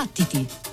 Battiti!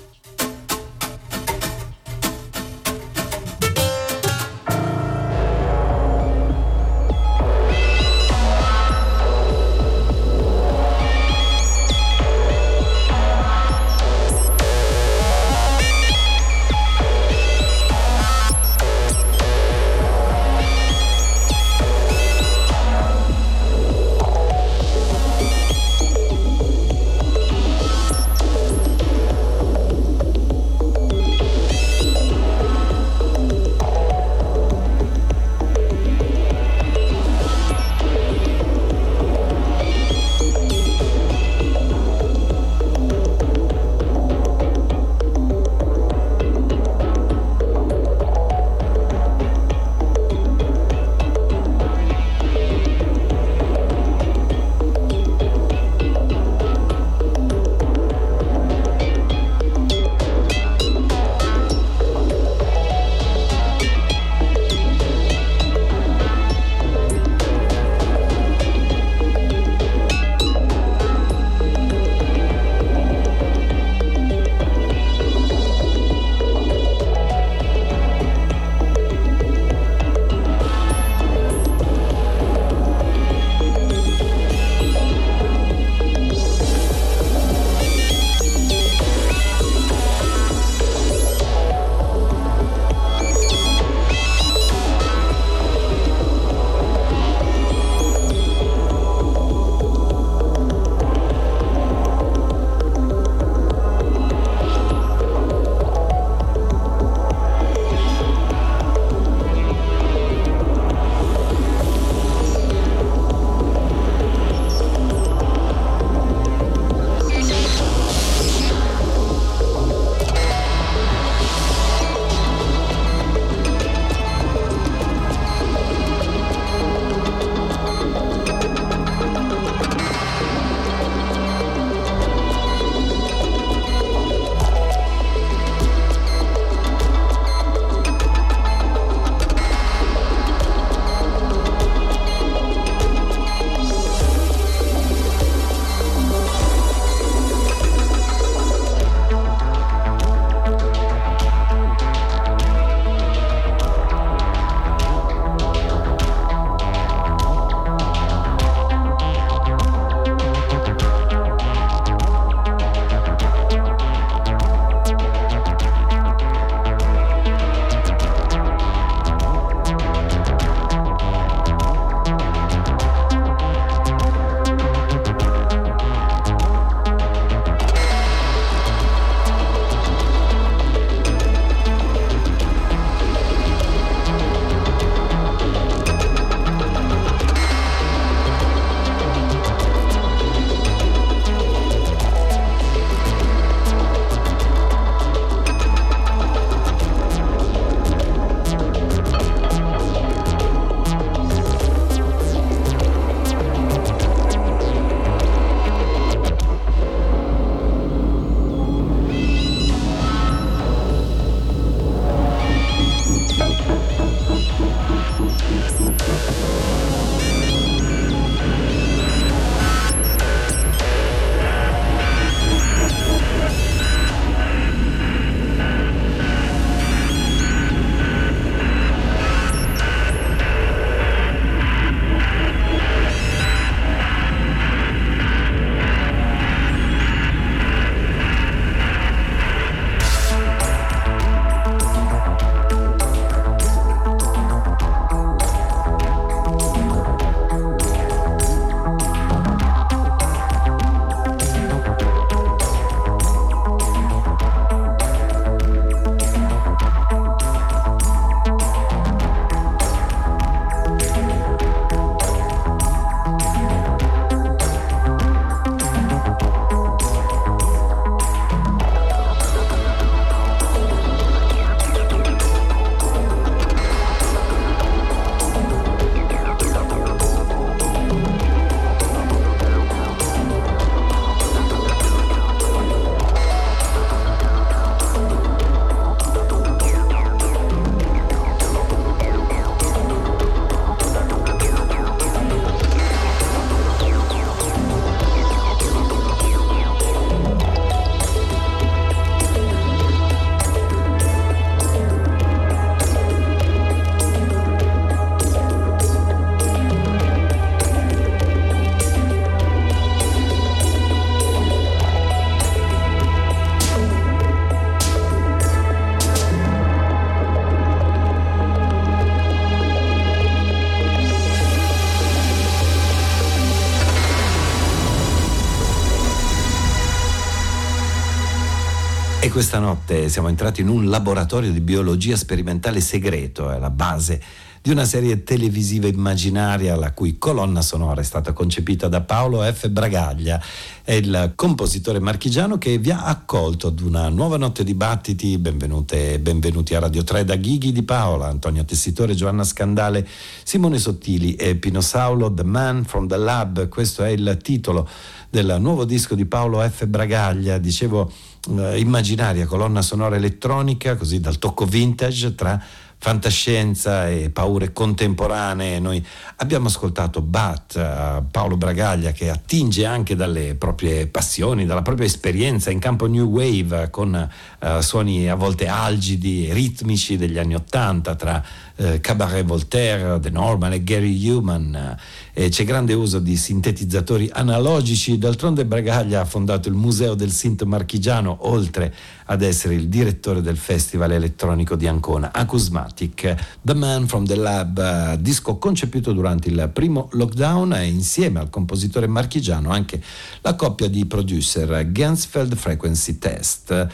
E questa notte siamo entrati in un laboratorio di biologia sperimentale segreto, è la base di una serie televisiva immaginaria la cui colonna sonora è stata concepita da Paolo F. Bragaglia, è il compositore marchigiano che vi ha accolto ad una nuova notte di battiti. Benvenute e benvenuti a Radio 3 da Ghighi di Paola, Antonio Tessitore, Giovanna Scandale, Simone Sottili e Pino Saulo, The Man from the Lab. Questo è il titolo del nuovo disco di Paolo F. Bragaglia, dicevo eh, immaginaria, colonna sonora elettronica, così dal tocco vintage tra fantascienza e paure contemporanee. Noi abbiamo ascoltato Bat, eh, Paolo Bragaglia, che attinge anche dalle proprie passioni, dalla propria esperienza in campo New Wave, con uh, suoni a volte algidi e ritmici degli anni Ottanta, tra uh, Cabaret Voltaire, The Normal e Gary Human. Uh, c'è grande uso di sintetizzatori analogici. D'altronde Bragaglia ha fondato il Museo del Synth Marchigiano, oltre ad essere il direttore del Festival elettronico di Ancona, Acousmatic, The Man from the Lab, disco concepito durante il primo lockdown e insieme al compositore marchigiano anche la coppia di producer Gansfeld Frequency Test.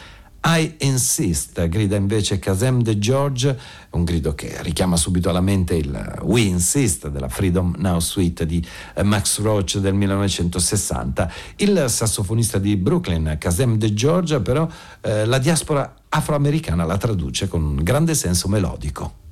I insist, grida invece Kazem De George, un grido che richiama subito alla mente il We insist della Freedom Now Suite di Max Roach del 1960. Il sassofonista di Brooklyn, Kazem De George, però eh, la diaspora afroamericana la traduce con un grande senso melodico.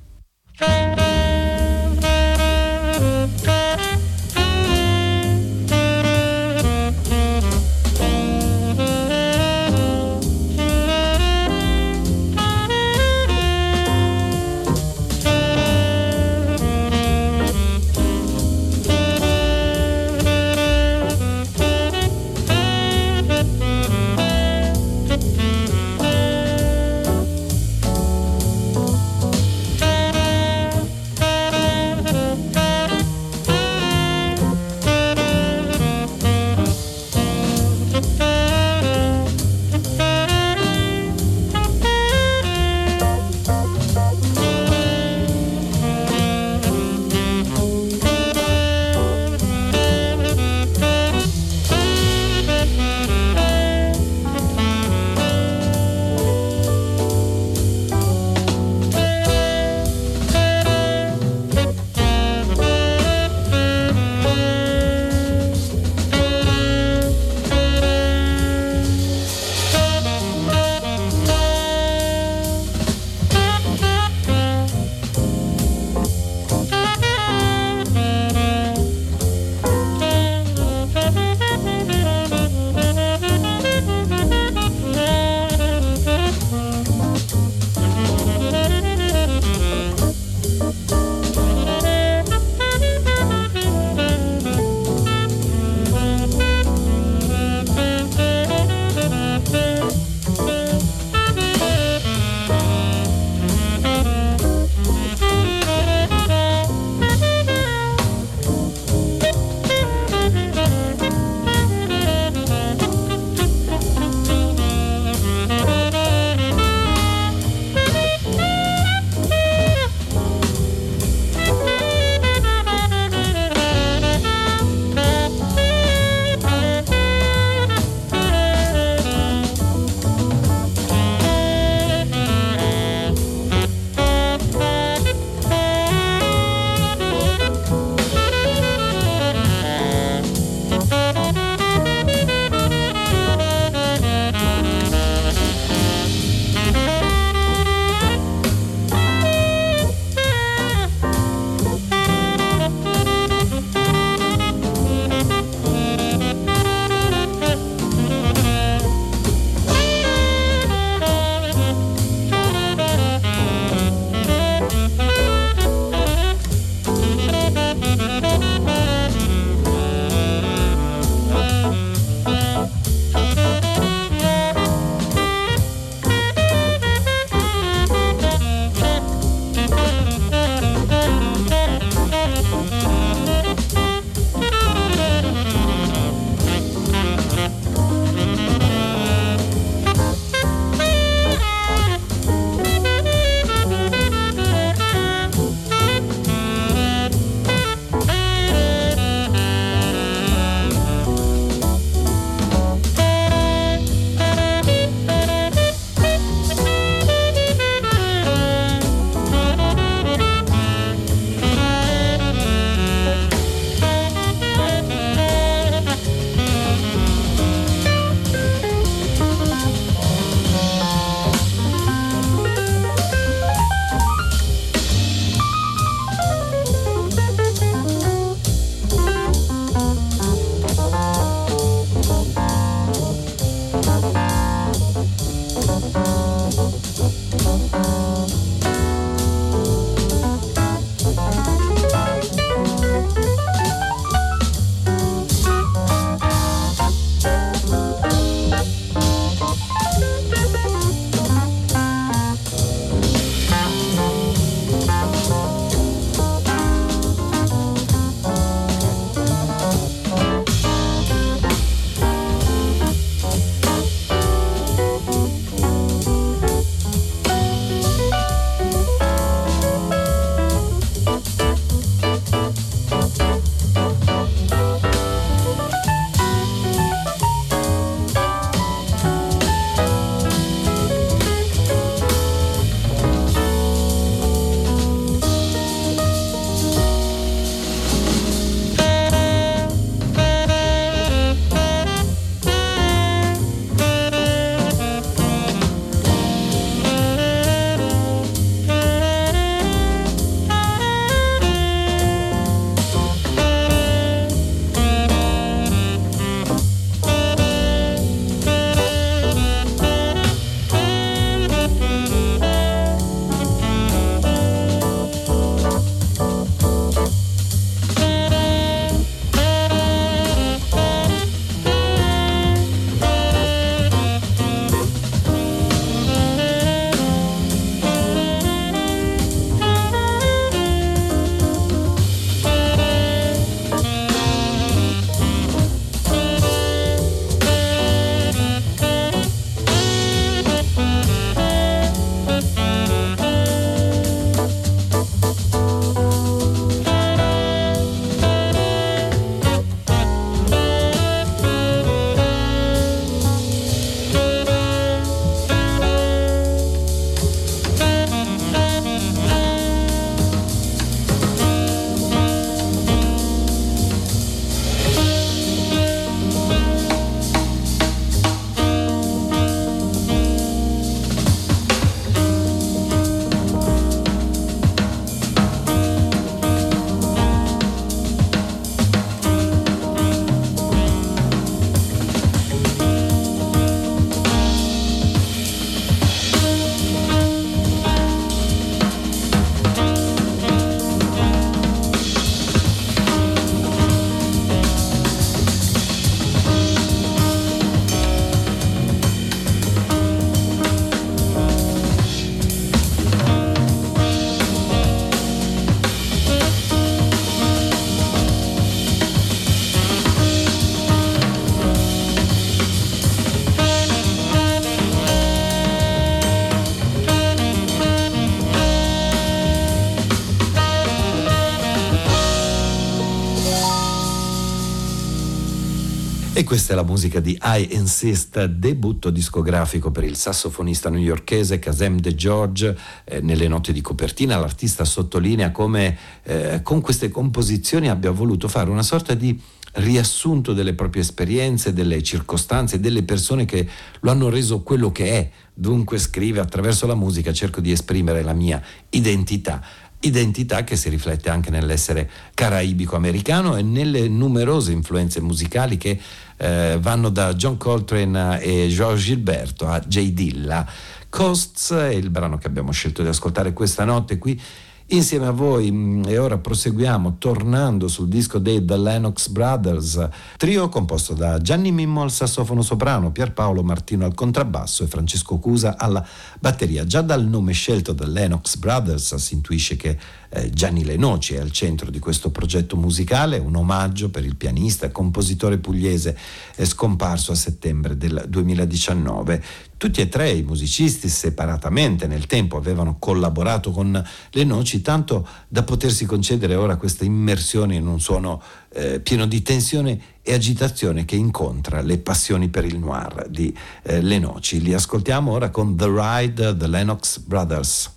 E questa è la musica di I Insist, debutto discografico per il sassofonista newyorkese Kasem De George. Eh, nelle note di copertina l'artista sottolinea come eh, con queste composizioni abbia voluto fare una sorta di riassunto delle proprie esperienze, delle circostanze, delle persone che lo hanno reso quello che è. Dunque scrive attraverso la musica cerco di esprimere la mia identità identità che si riflette anche nell'essere caraibico-americano e nelle numerose influenze musicali che eh, vanno da John Coltrane e George Gilberto a J. Dilla. Costs è il brano che abbiamo scelto di ascoltare questa notte qui insieme a voi mm, e ora proseguiamo tornando sul disco dei The Lennox Brothers, trio composto da Gianni Mimmo al sassofono soprano, Pierpaolo Martino al contrabbasso e Francesco Cusa alla batteria. Già dal nome scelto The Lennox Brothers si intuisce che eh, Gianni Lenoci è al centro di questo progetto musicale, un omaggio per il pianista e compositore pugliese scomparso a settembre del 2019. Tutti e tre i musicisti separatamente nel tempo avevano collaborato con Lenoci tanto da potersi concedere ora questa immersione in un suono eh, pieno di tensione e agitazione che incontra le passioni per il noir di eh, Lenoci. Li ascoltiamo ora con The Ride, The Lennox Brothers.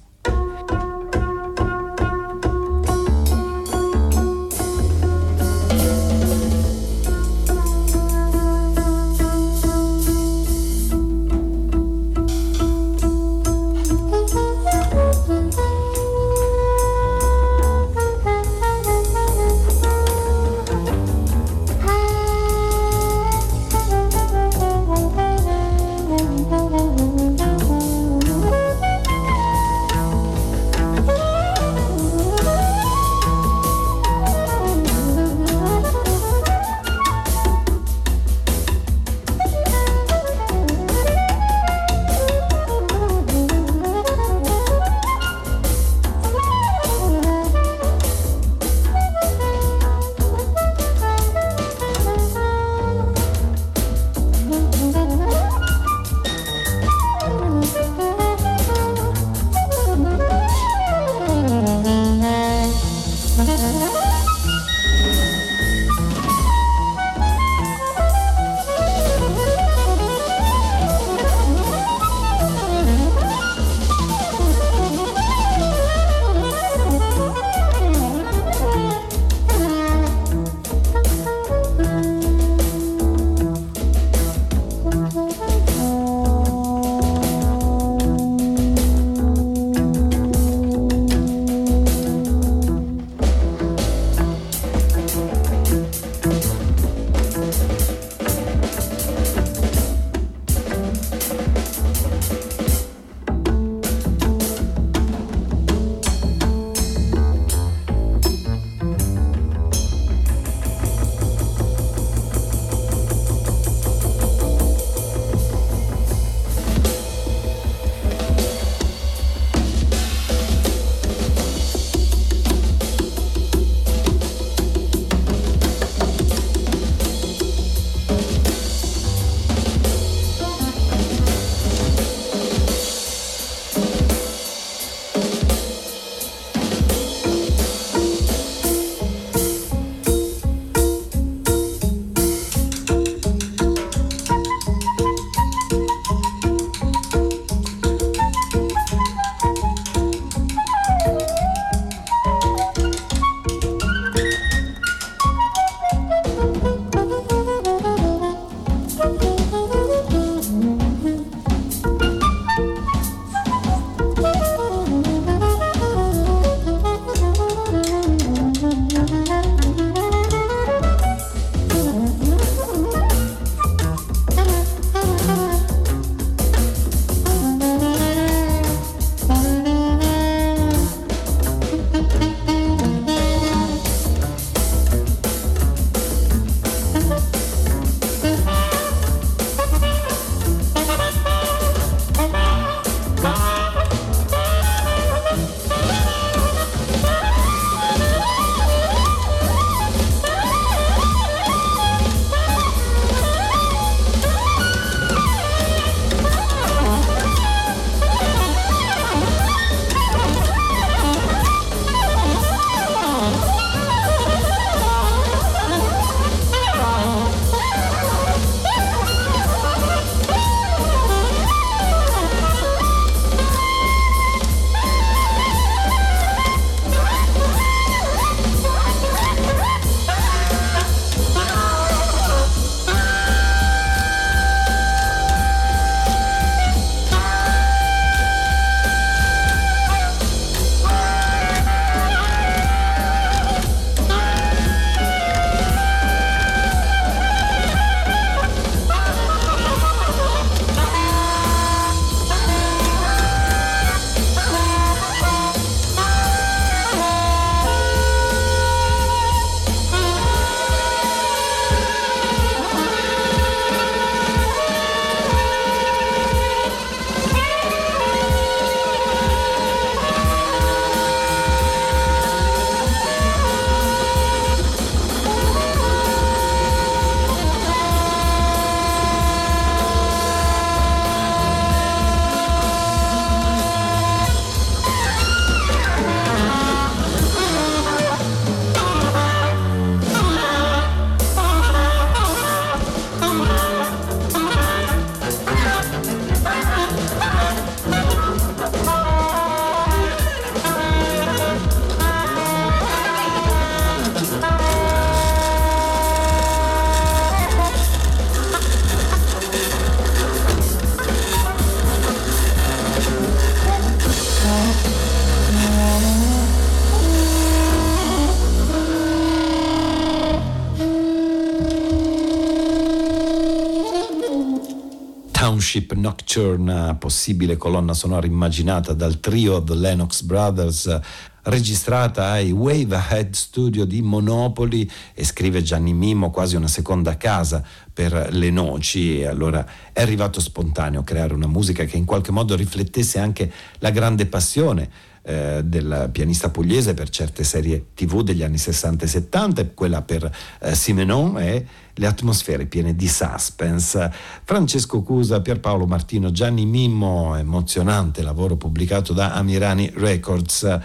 Possibile colonna sonora immaginata dal trio The Lennox Brothers, registrata ai Wave Ahead Studio di Monopoli e scrive Gianni Mimo quasi una seconda casa per le noci e allora è arrivato spontaneo creare una musica che in qualche modo riflettesse anche la grande passione eh, del pianista pugliese per certe serie tv degli anni 60 e 70, quella per eh, Simenon e le atmosfere piene di suspense. Francesco Cusa, Pierpaolo Martino, Gianni Mimmo, emozionante lavoro pubblicato da Amirani Records.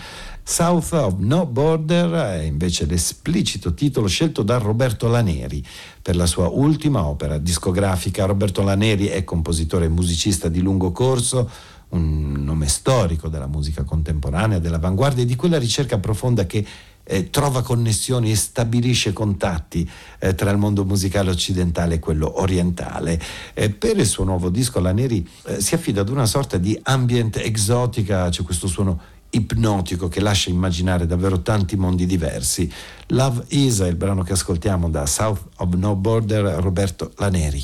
South of No Border è invece l'esplicito titolo scelto da Roberto Laneri per la sua ultima opera discografica. Roberto Laneri è compositore e musicista di lungo corso, un nome storico della musica contemporanea, dell'avanguardia e di quella ricerca profonda che eh, trova connessioni e stabilisce contatti eh, tra il mondo musicale occidentale e quello orientale. Eh, per il suo nuovo disco Laneri eh, si affida ad una sorta di ambient exotica, c'è questo suono ipnotico che lascia immaginare davvero tanti mondi diversi. Love Is è il brano che ascoltiamo da South of No Border, Roberto Laneri.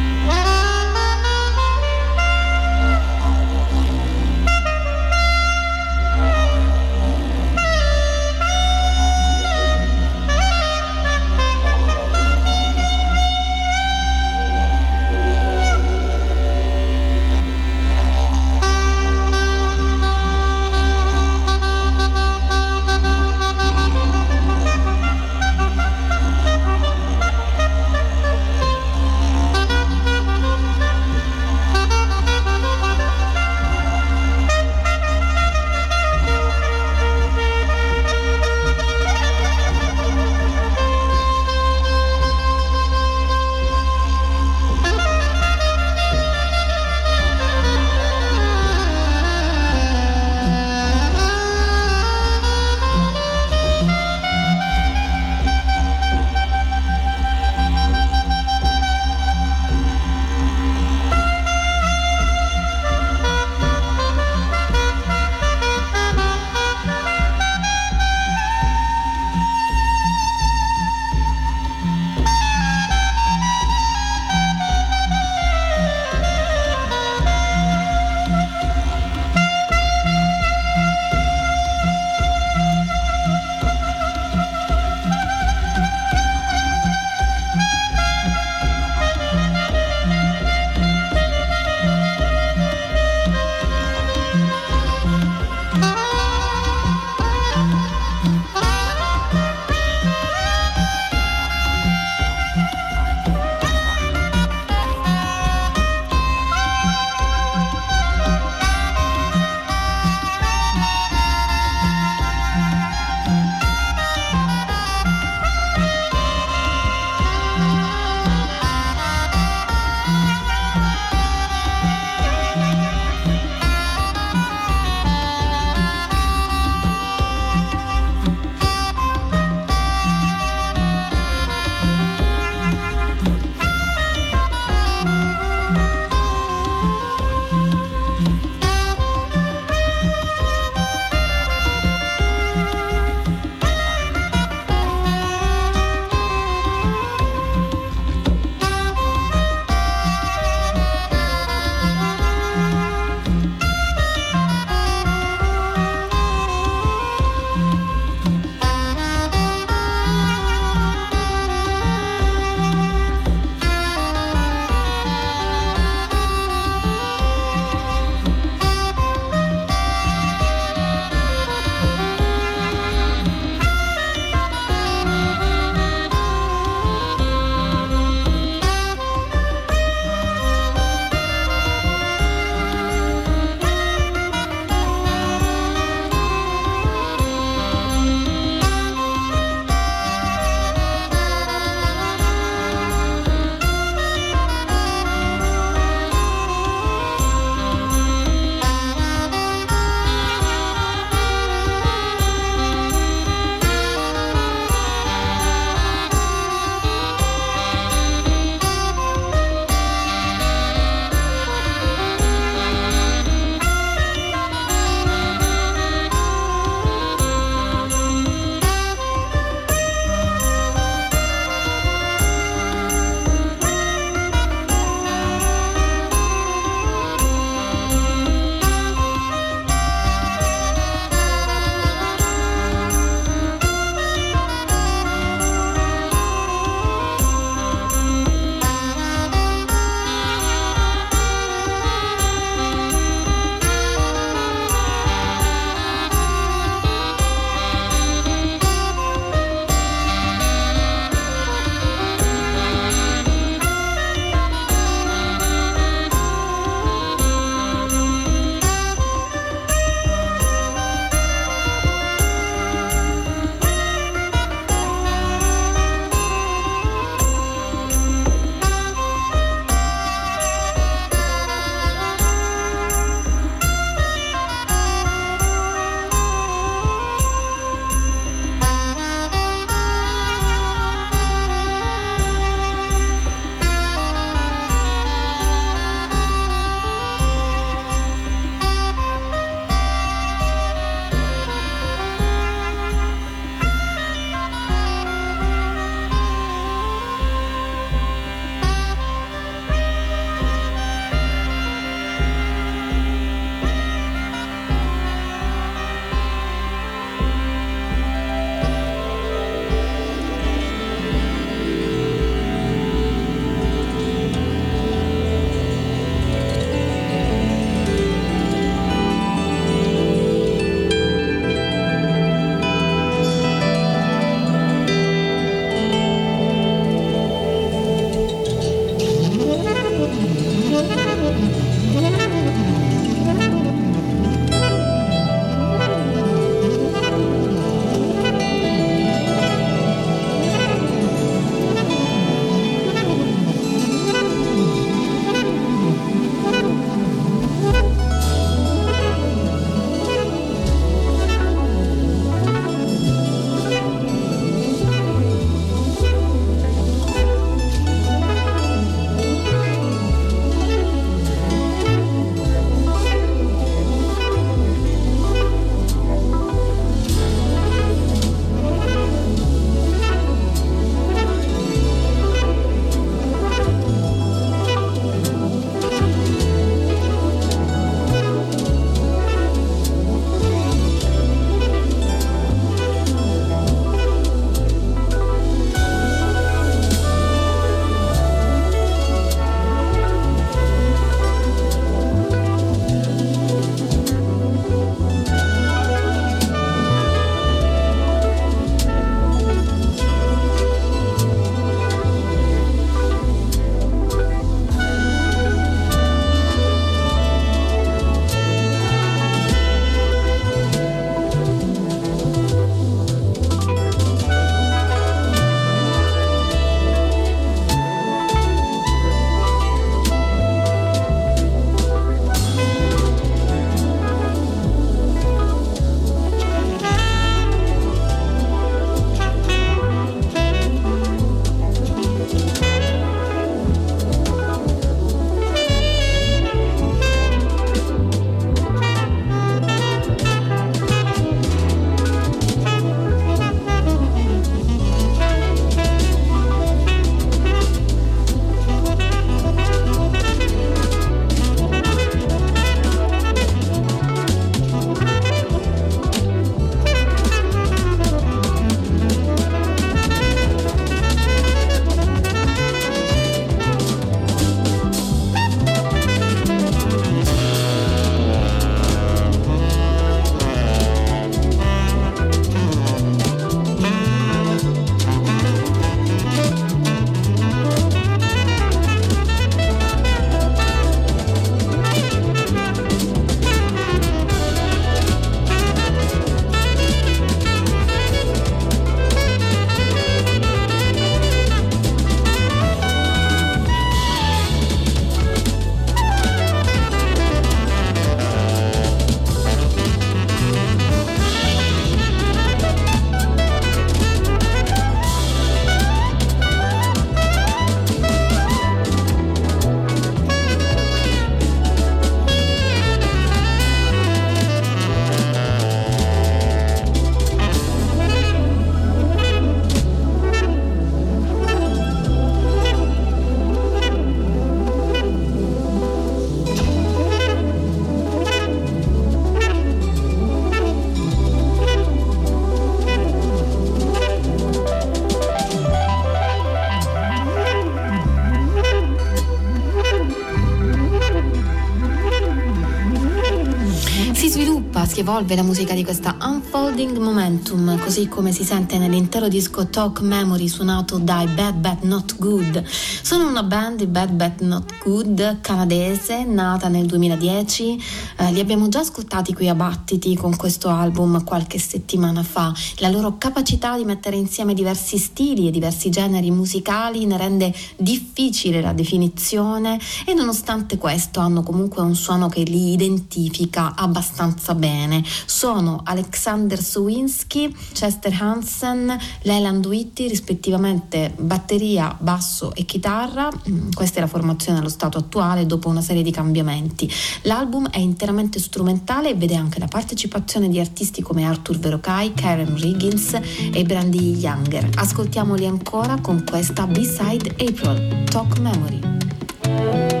Sviluppa, si evolve la musica di questa Unfolding Momentum, così come si sente nell'intero disco Talk Memory suonato dai Bad Bad Not Good. Sono una band di Bad Bad Not Good canadese, nata nel 2010. Eh, li abbiamo già ascoltati qui a Battiti con questo album qualche settimana fa. La loro capacità di mettere insieme diversi stili e diversi generi musicali ne rende difficile la definizione e nonostante questo hanno comunque un suono che li identifica abbastanza bene. Sono Alexander Sowinski, Chester Hansen, Leland Whitty, rispettivamente batteria, basso e chitarra. Mm, questa è la formazione allo stato attuale dopo una serie di cambiamenti. L'album è interamente strumentale e vede anche la partecipazione di artisti come Arthur Verocai, Karen Riggins e Brandy Younger. Ascoltiamoli ancora con questa B-side April, Talk Memory.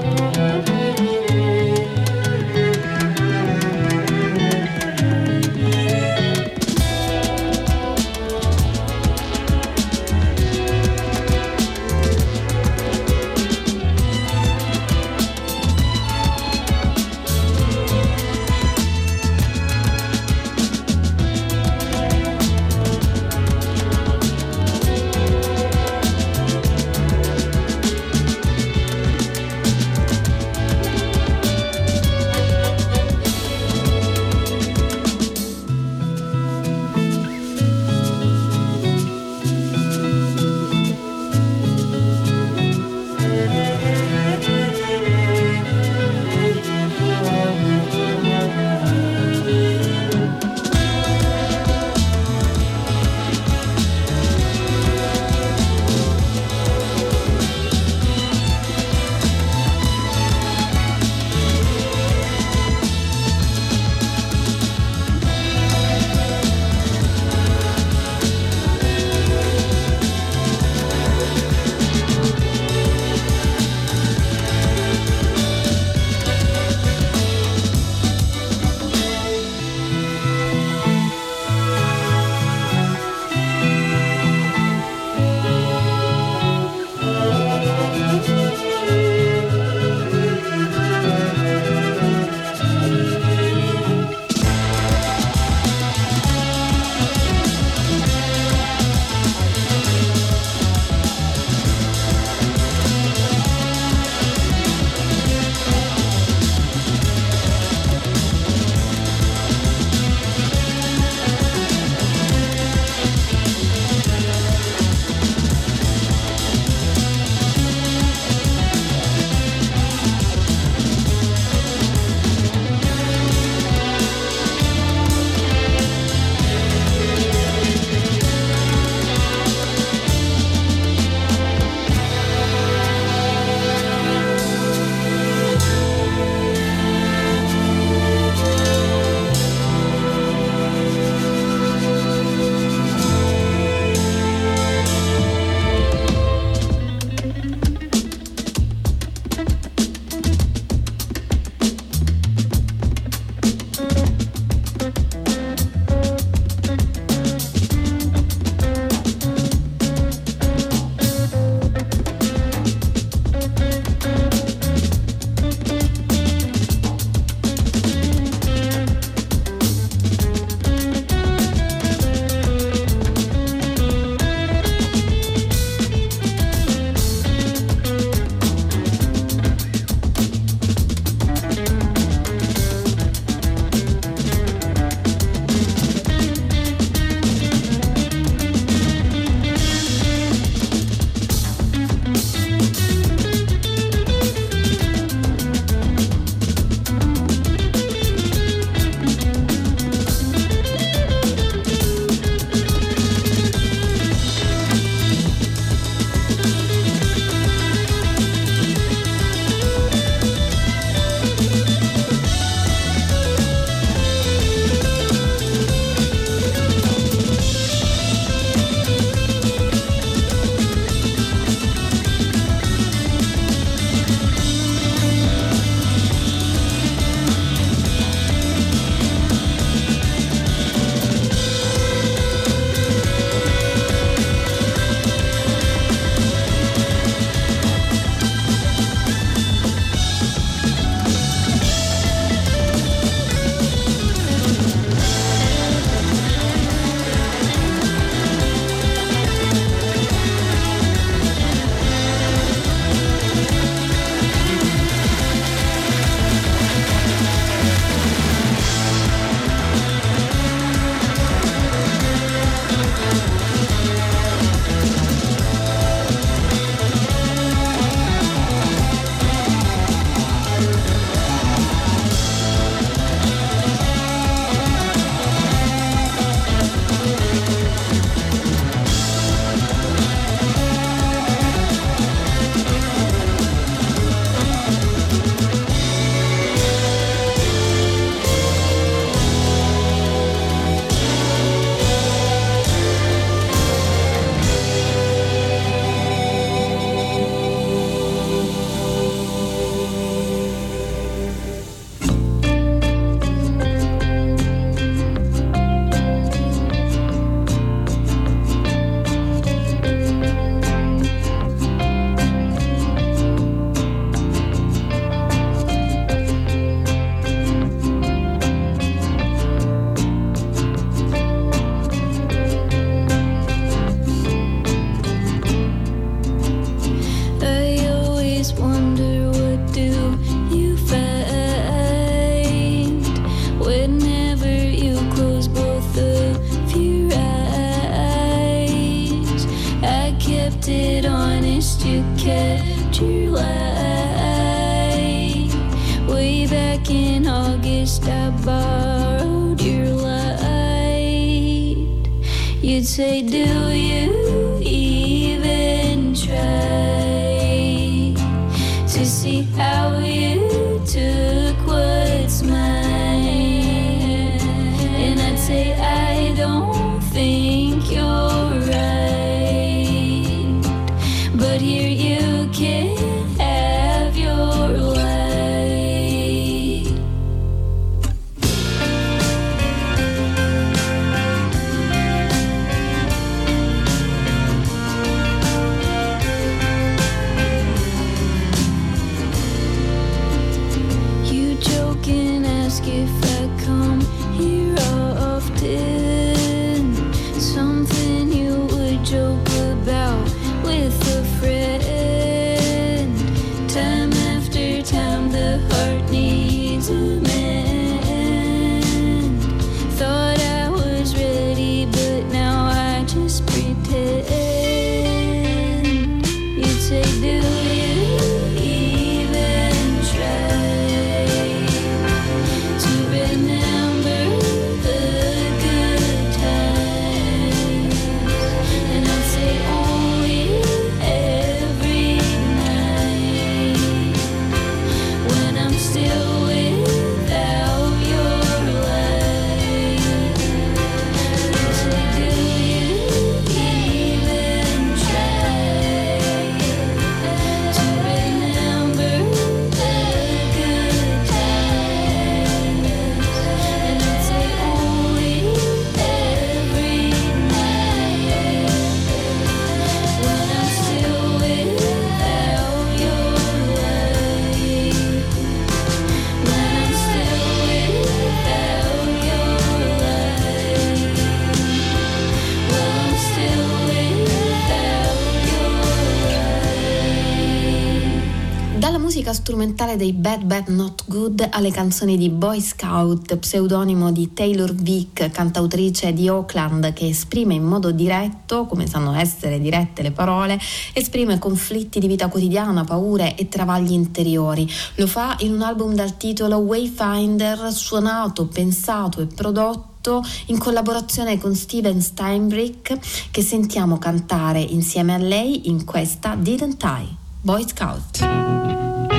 strumentale dei Bad Bad Not Good alle canzoni di Boy Scout, pseudonimo di Taylor Vick, cantautrice di Oakland, che esprime in modo diretto, come sanno essere dirette le parole, esprime conflitti di vita quotidiana, paure e travagli interiori. Lo fa in un album dal titolo Wayfinder, suonato, pensato e prodotto in collaborazione con Steven Steinbrick che sentiamo cantare insieme a lei in questa Didn't I, Boy Scout.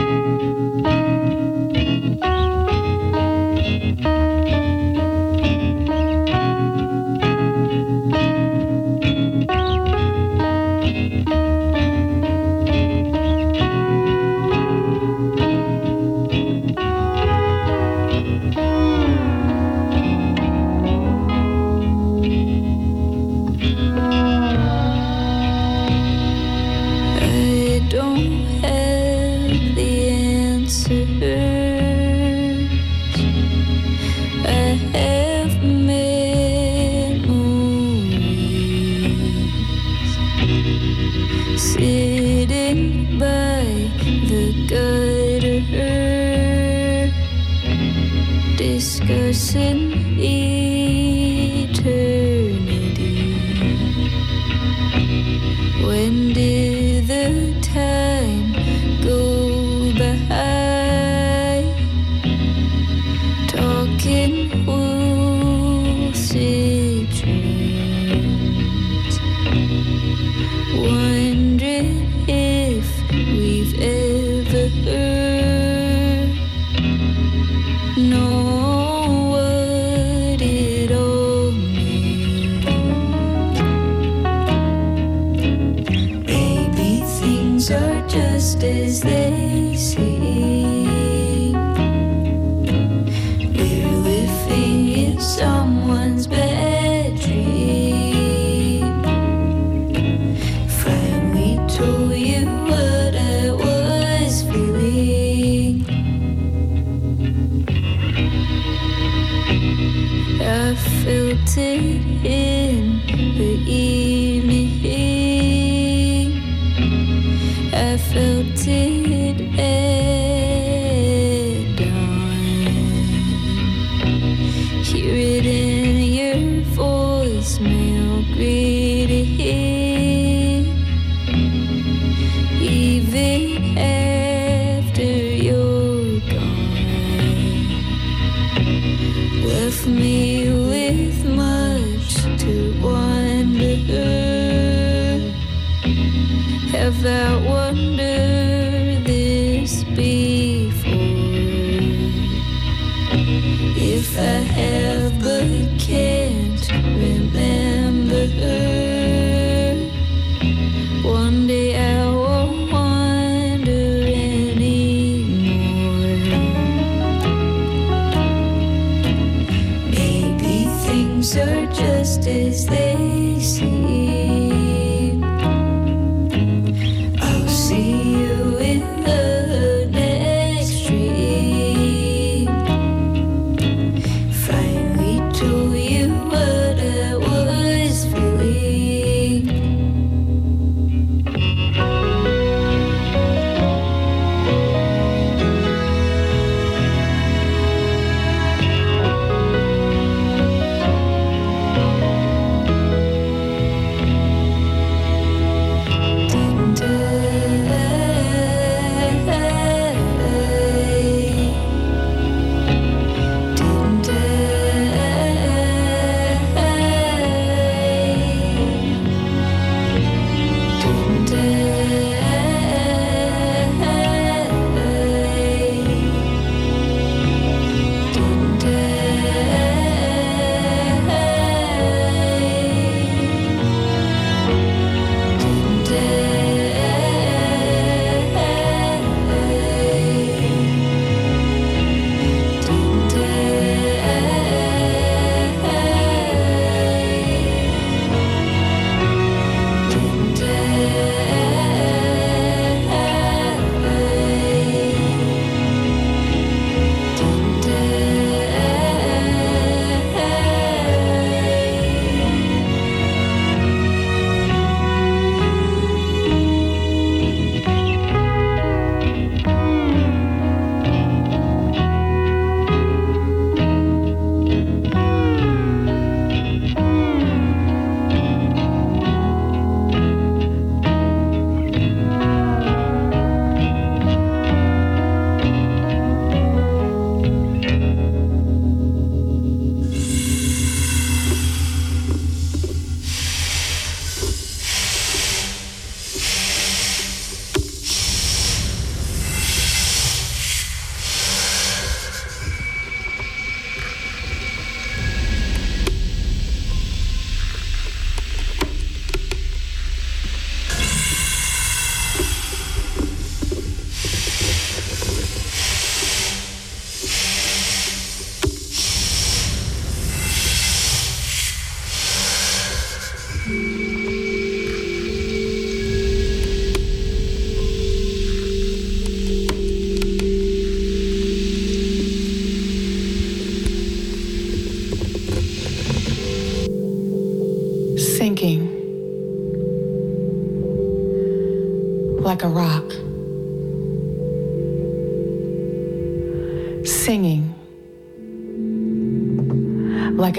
wanted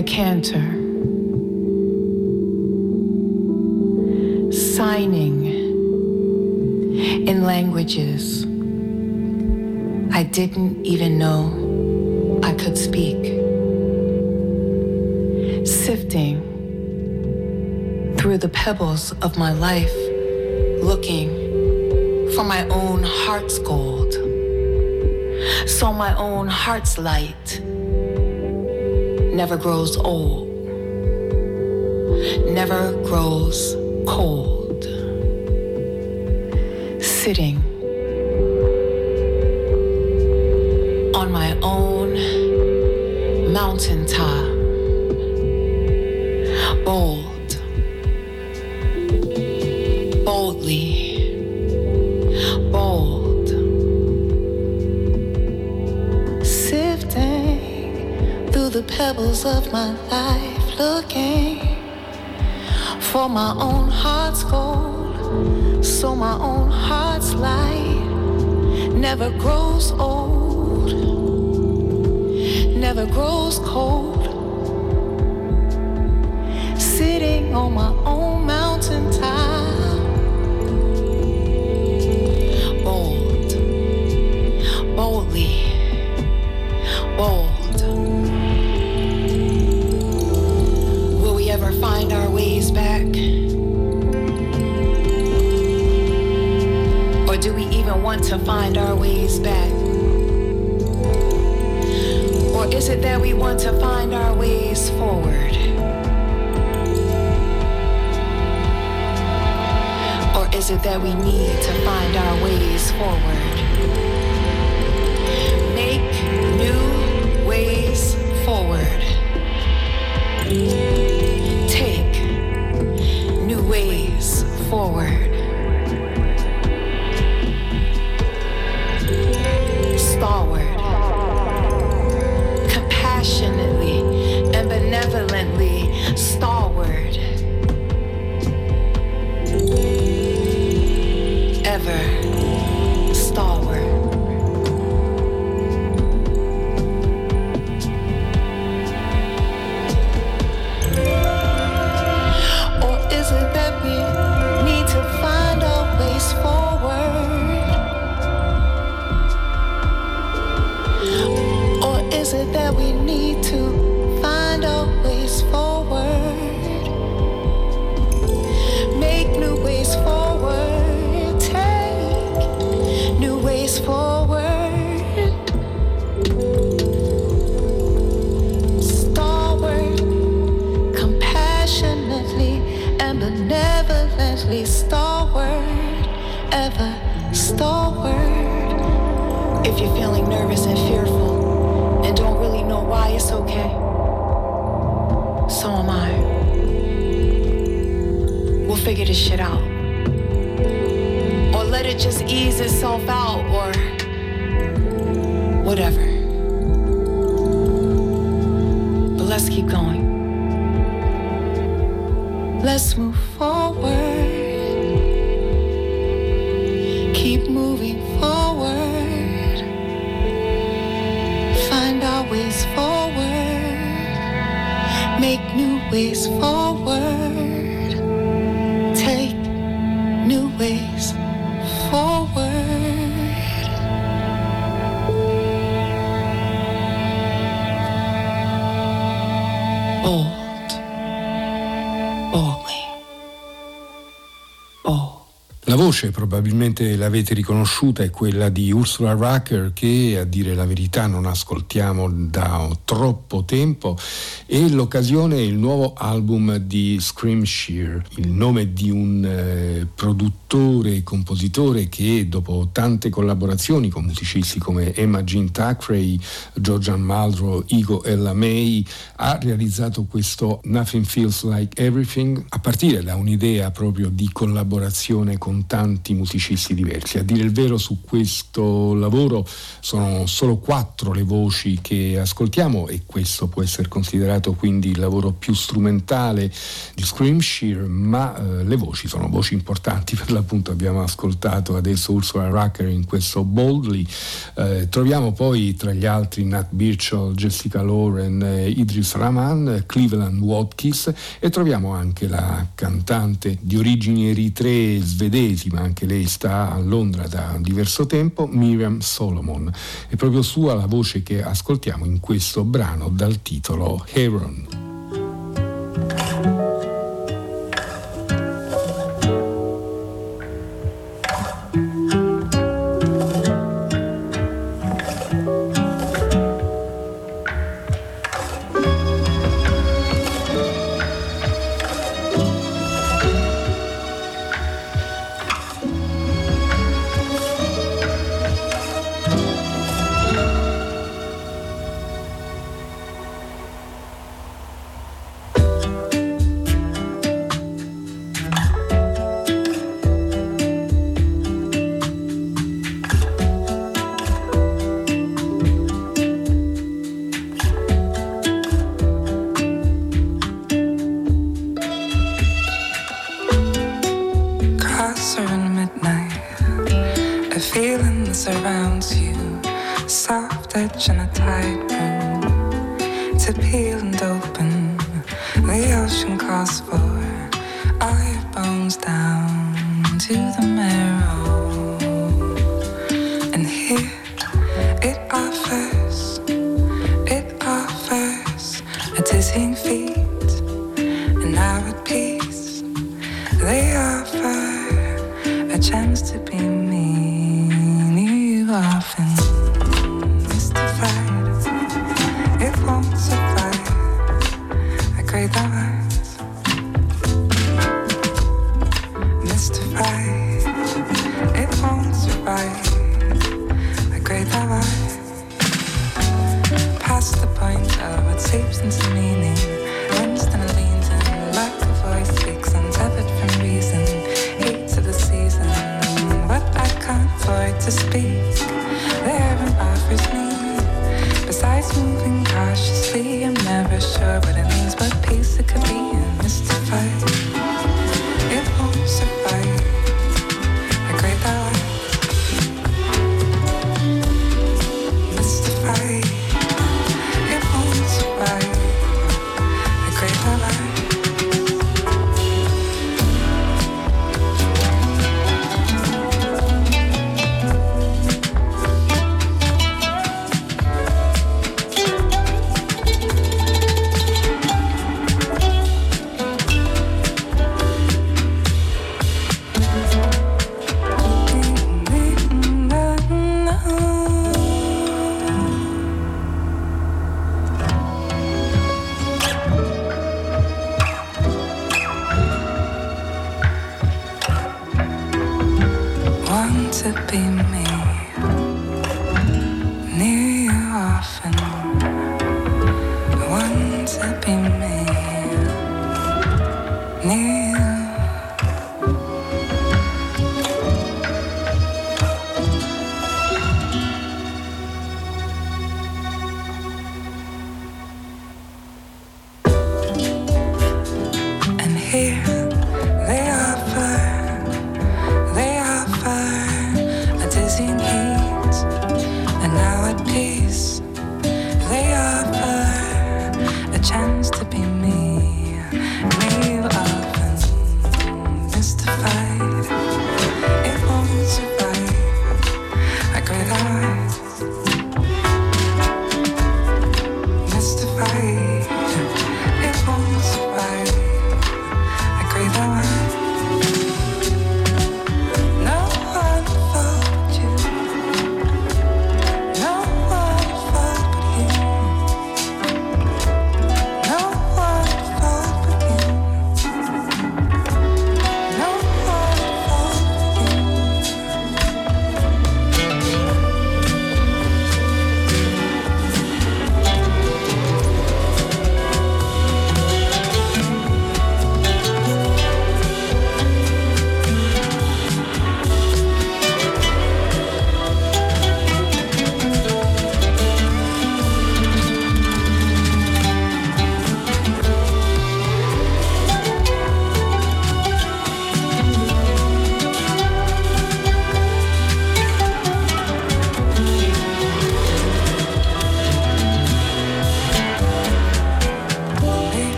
a cantor, signing in languages I didn't even know I could speak, sifting through the pebbles of my life, looking for my own heart's gold. So my own heart's light never grows old, never grows cold. Sitting my own heart's gold, so my own heart's light never grows old, never grows cold. Sitting on my find our ways back? Or is it that we want to find our ways forward? Or is it that we need to find our ways forward? Make new ways forward. Take new ways forward. Figure this shit out. Or let it just ease itself out, or whatever. But let's keep going. Let's move forward. Keep moving forward. Find our ways forward. Make new ways forward. Voce probabilmente l'avete riconosciuta è quella di Ursula Rucker che a dire la verità non ascoltiamo da troppo tempo e l'occasione è il nuovo album di Scream Shear, il nome di un eh, produttore e compositore che dopo tante collaborazioni con musicisti come Emma Jean Thackeray, Georgian Muldrow, Igo Ella May ha realizzato questo Nothing Feels Like Everything a partire da un'idea proprio di collaborazione con tanti musicisti diversi. A dire il vero su questo lavoro sono solo quattro le voci che ascoltiamo e questo può essere considerato quindi il lavoro più strumentale di Scream Shear, ma eh, le voci sono voci importanti, per l'appunto abbiamo ascoltato adesso Ursula Rucker in questo Boldly, eh, troviamo poi tra gli altri Nat Birchall, Jessica Lauren, eh, Idris Rahman, Cleveland Watkins e troviamo anche la cantante di origini eritree svedesi, ma anche lei sta a Londra da diverso tempo, Miriam Solomon. È proprio sua la voce che ascoltiamo in questo brano dal titolo Heron. Aaron.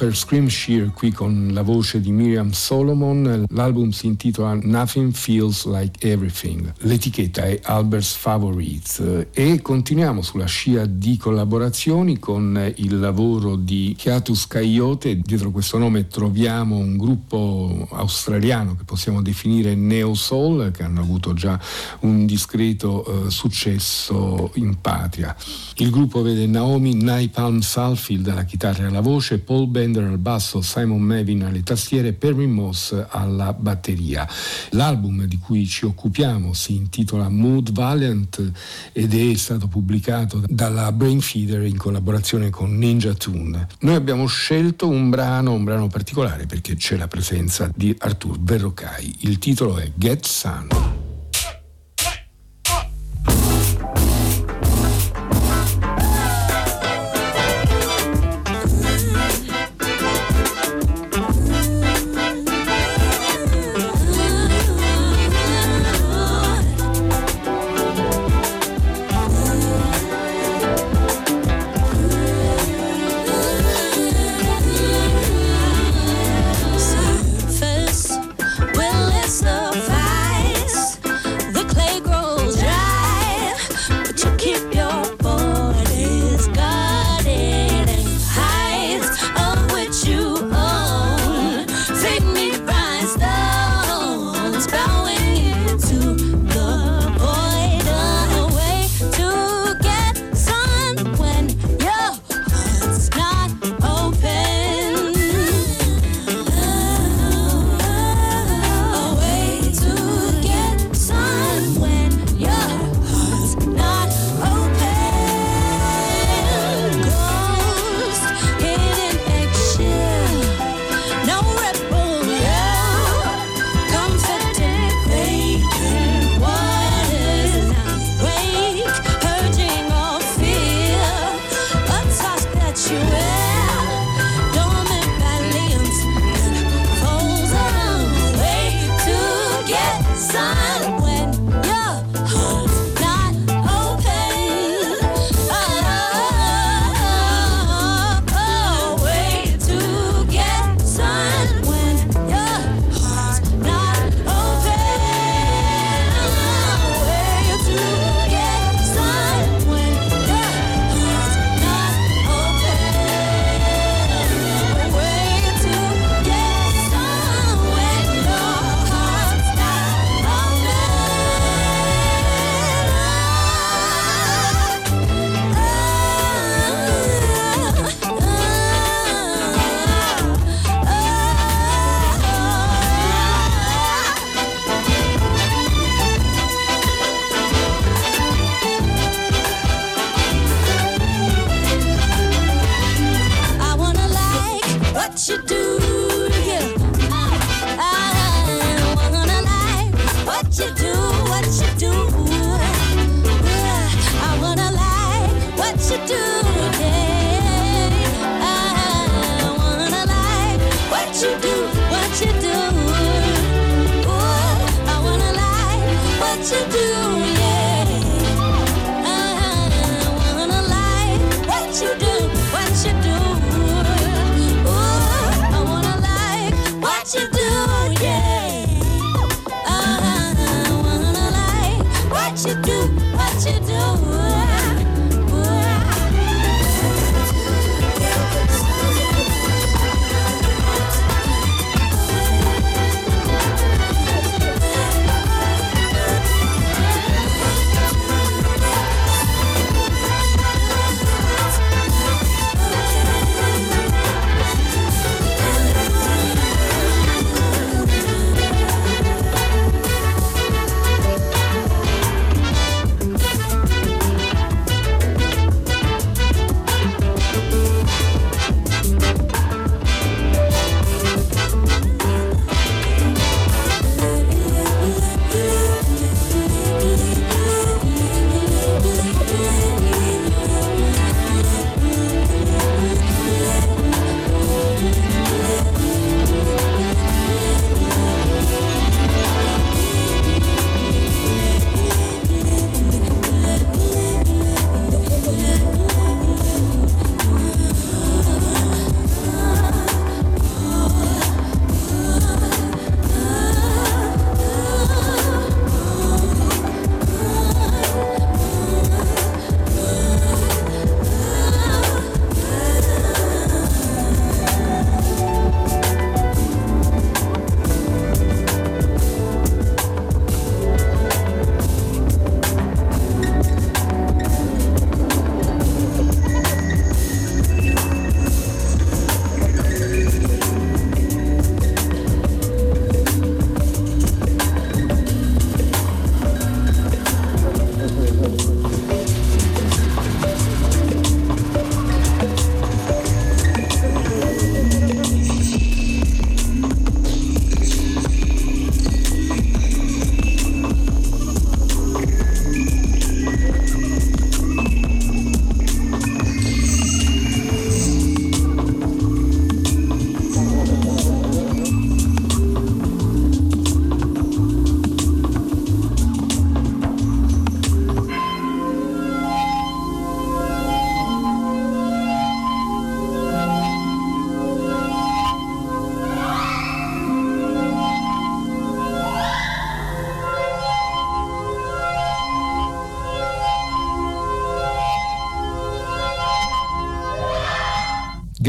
Per Shear qui con la voce di Miriam Solomon, l'album si intitola Nothing Feels Like Everything, l'etichetta è Albert's Favorites. E continuiamo sulla scia di collaborazioni con il lavoro di Chiatus Coyote, dietro questo nome troviamo un gruppo australiano che possiamo definire Neo Soul che hanno avuto già un discreto eh, successo in patria. Il gruppo vede Naomi Naipalm Salfield alla chitarra e alla voce, Paul Bender al basso, Simon Mevin alle tastiere, Perry Moss alla batteria. L'album di cui ci occupiamo si intitola Mood Valiant ed è stato pubblicato dalla Brainfeeder in collaborazione con Ninja Tune. Noi abbiamo scelto un brano, un brano particolare perché c'è la presenza di Artur Verrocai. Il titolo è Get Sun.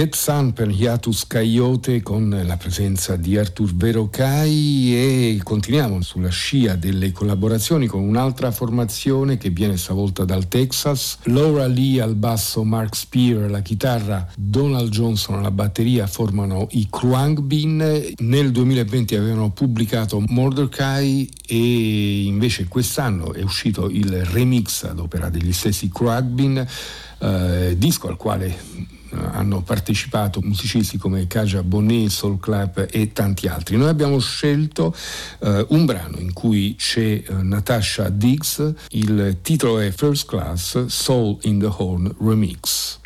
Get Sun per Hiatus Coyote con la presenza di Artur Verocai e continuiamo sulla scia delle collaborazioni con un'altra formazione che viene stavolta dal Texas. Laura Lee al basso, Mark Spear alla chitarra, Donald Johnson alla batteria formano i Kruangbin. Nel 2020 avevano pubblicato Mordecai e invece quest'anno è uscito il remix ad opera degli stessi Kruangbin, eh, disco al quale hanno partecipato musicisti come Kaja Bonnet, Soul Club e tanti altri. Noi abbiamo scelto uh, un brano in cui c'è uh, Natasha Diggs, il titolo è First Class Soul in the Horn Remix.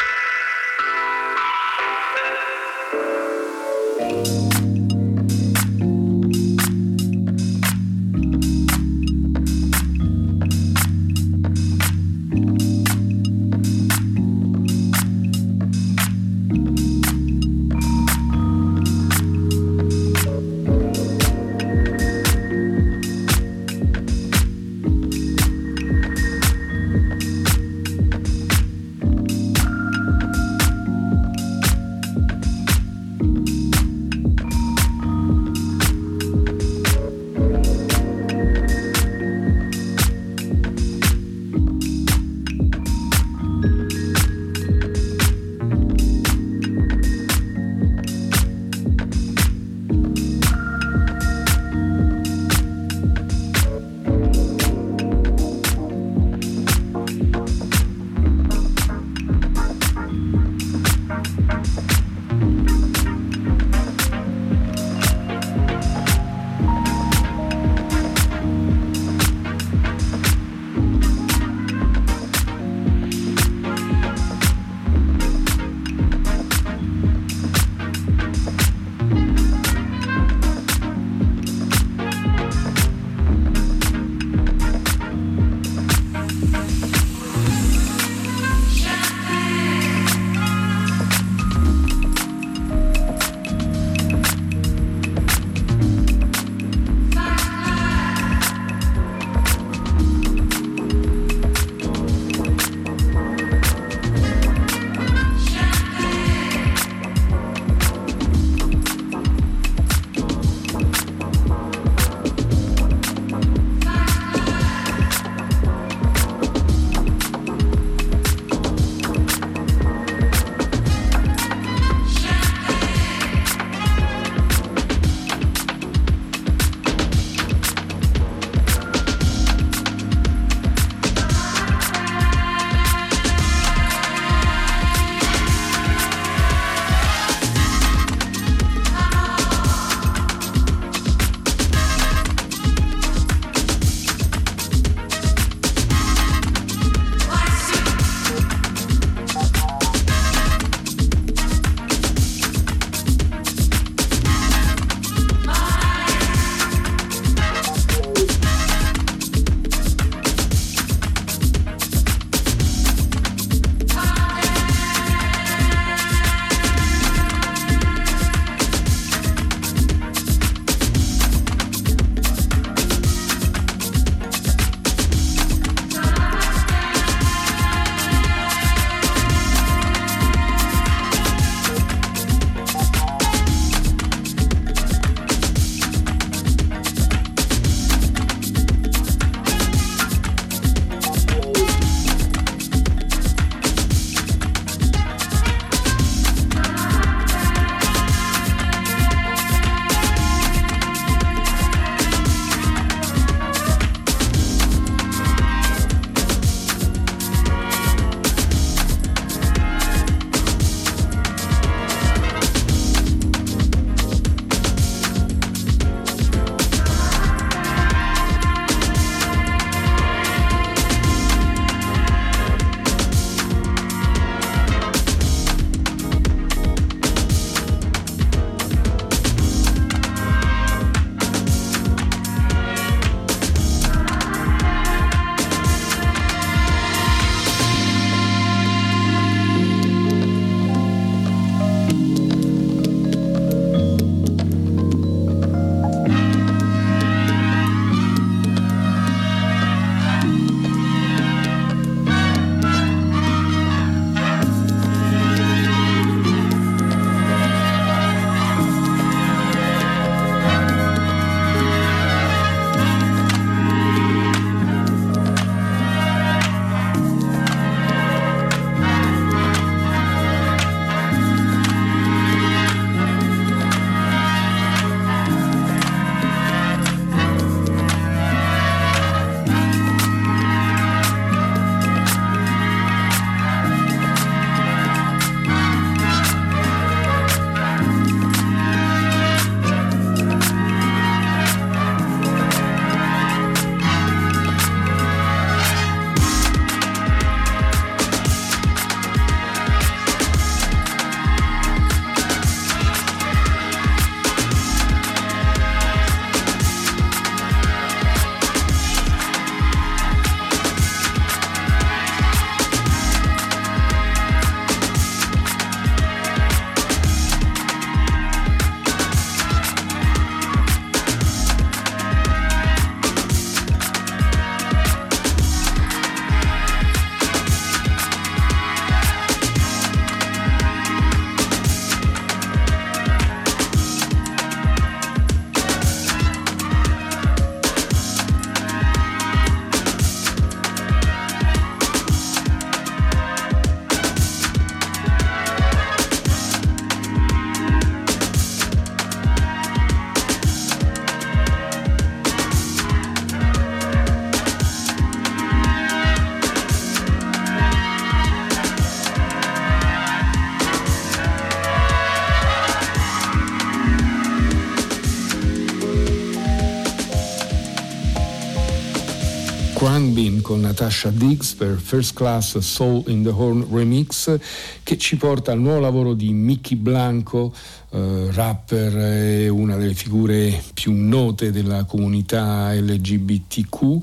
con Natasha Diggs per First Class Soul in the Horn Remix che ci porta al nuovo lavoro di Mickey Blanco Uh, rapper è una delle figure più note della comunità LGBTQ.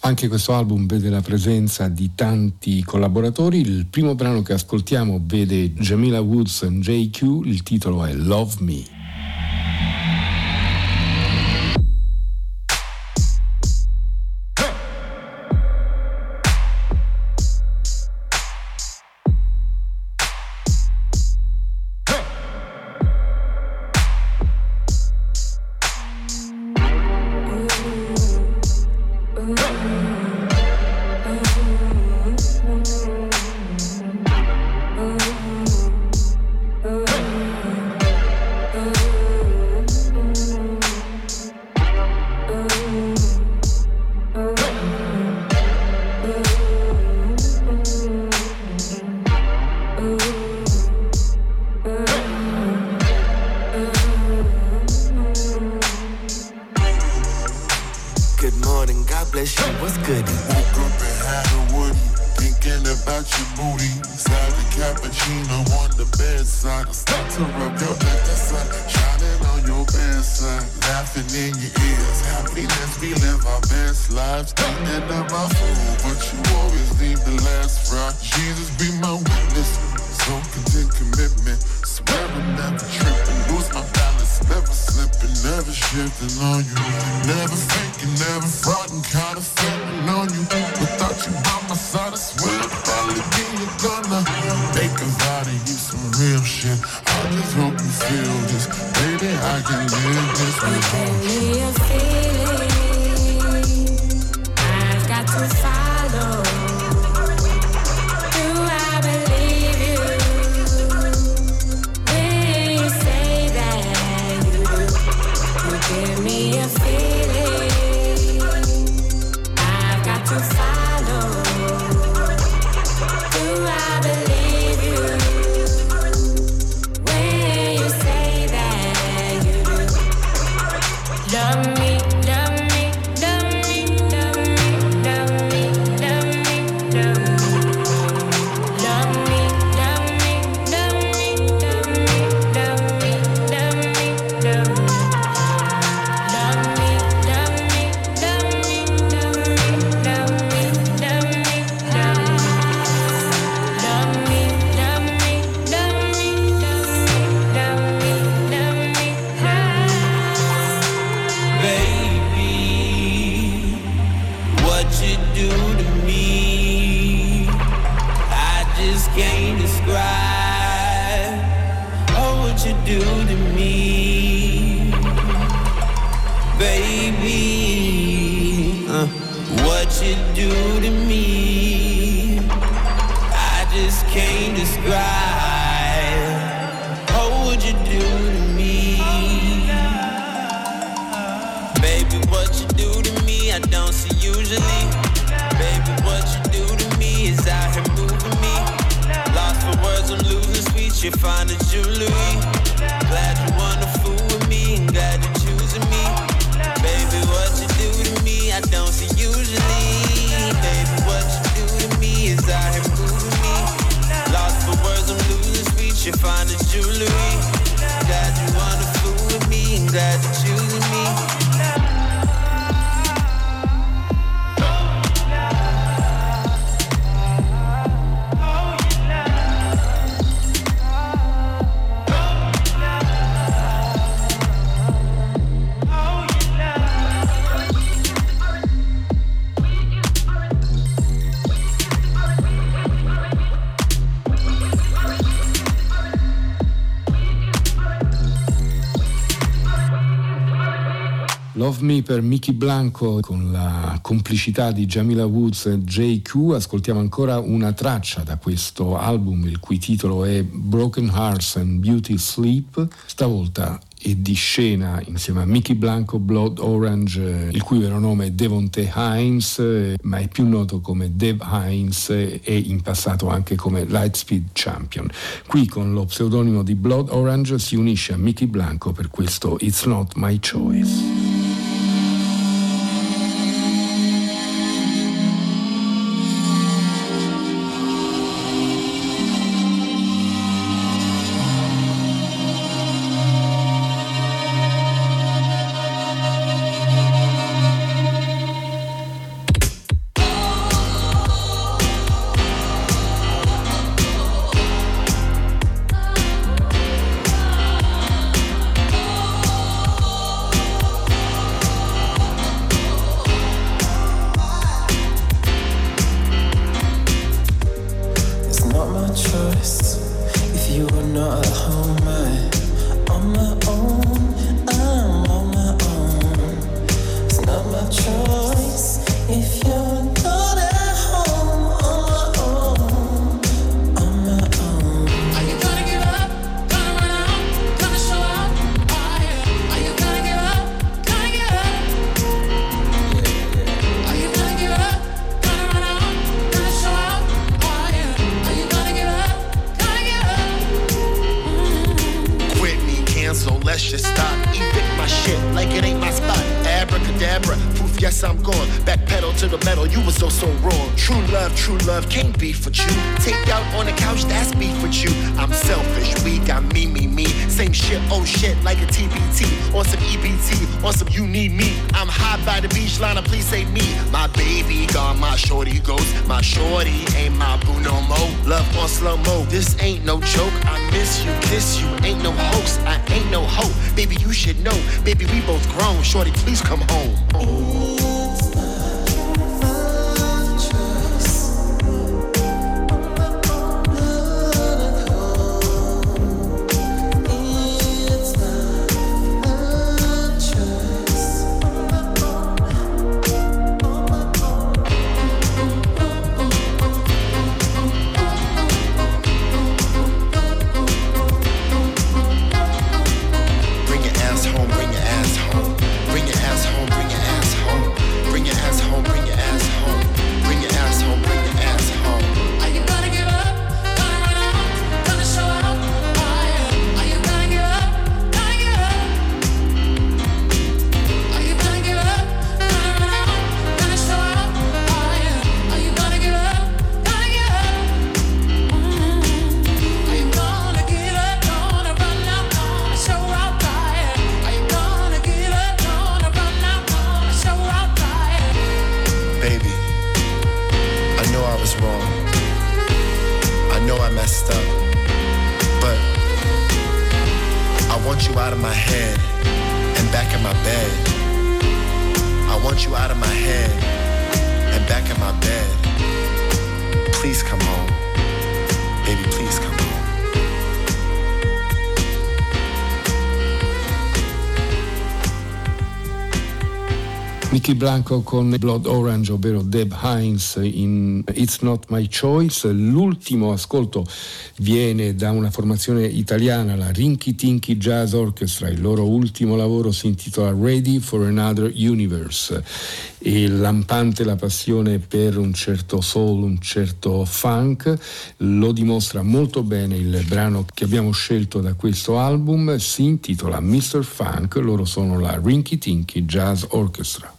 Anche questo album vede la presenza di tanti collaboratori. Il primo brano che ascoltiamo vede Jamila Woods e JQ, il titolo è Love Me. Nicky Blanco con la complicità di Jamila Woods e JQ ascoltiamo ancora una traccia da questo album il cui titolo è Broken Hearts and Beauty Sleep stavolta è di scena insieme a Mickey Blanco Blood Orange, il cui vero nome è Devonte Hines, ma è più noto come Dev Hines e in passato anche come Lightspeed Champion. Qui con lo pseudonimo di Blood Orange si unisce a Mickey Blanco per questo It's Not My Choice. party. Please fianco con Blood Orange, ovvero Deb Hines in It's Not My Choice. L'ultimo ascolto viene da una formazione italiana, la Rinky Tinky Jazz Orchestra. Il loro ultimo lavoro si intitola Ready for Another Universe. E lampante la passione per un certo soul, un certo funk, lo dimostra molto bene il brano che abbiamo scelto da questo album. Si intitola Mr. Funk. Loro sono la Rinky Tinky Jazz Orchestra.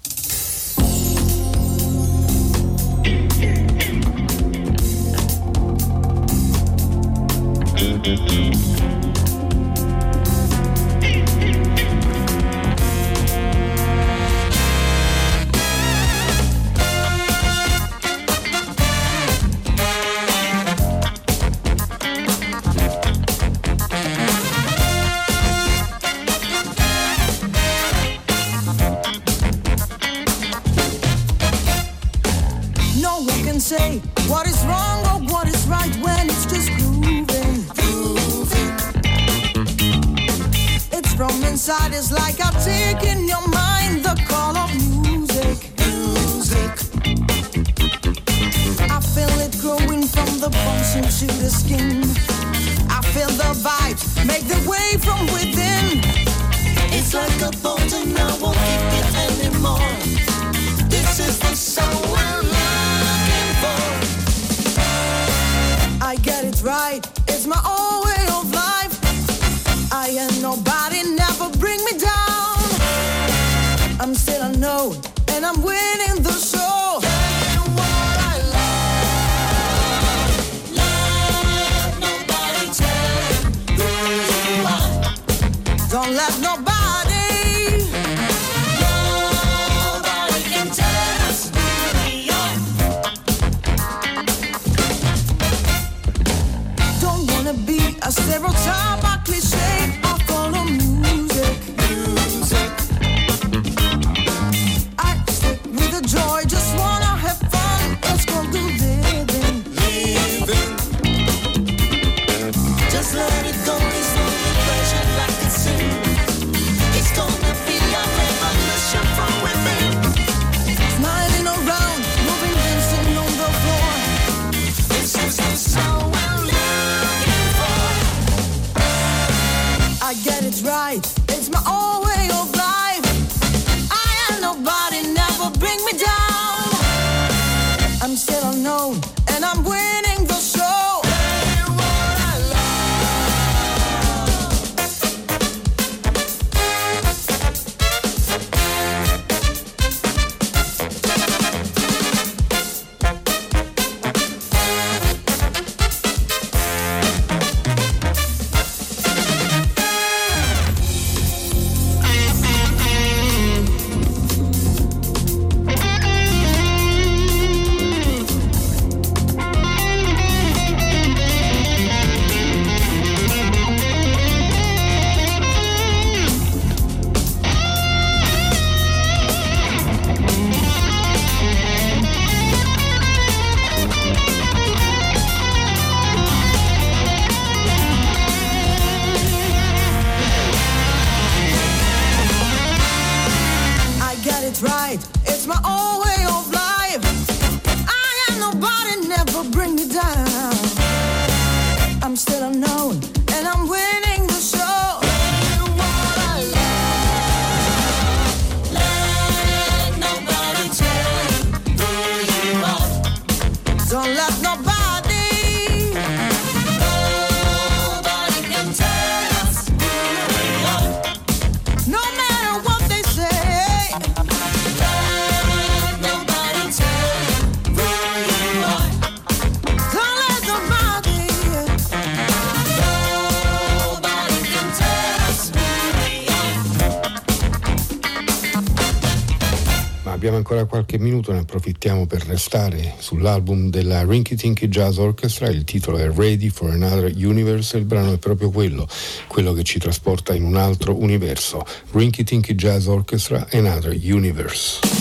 approfittiamo per restare sull'album della Rinky Tinky Jazz Orchestra, il titolo è Ready for Another Universe, il brano è proprio quello, quello che ci trasporta in un altro universo. Rinky Tinky Jazz Orchestra, Another Universe.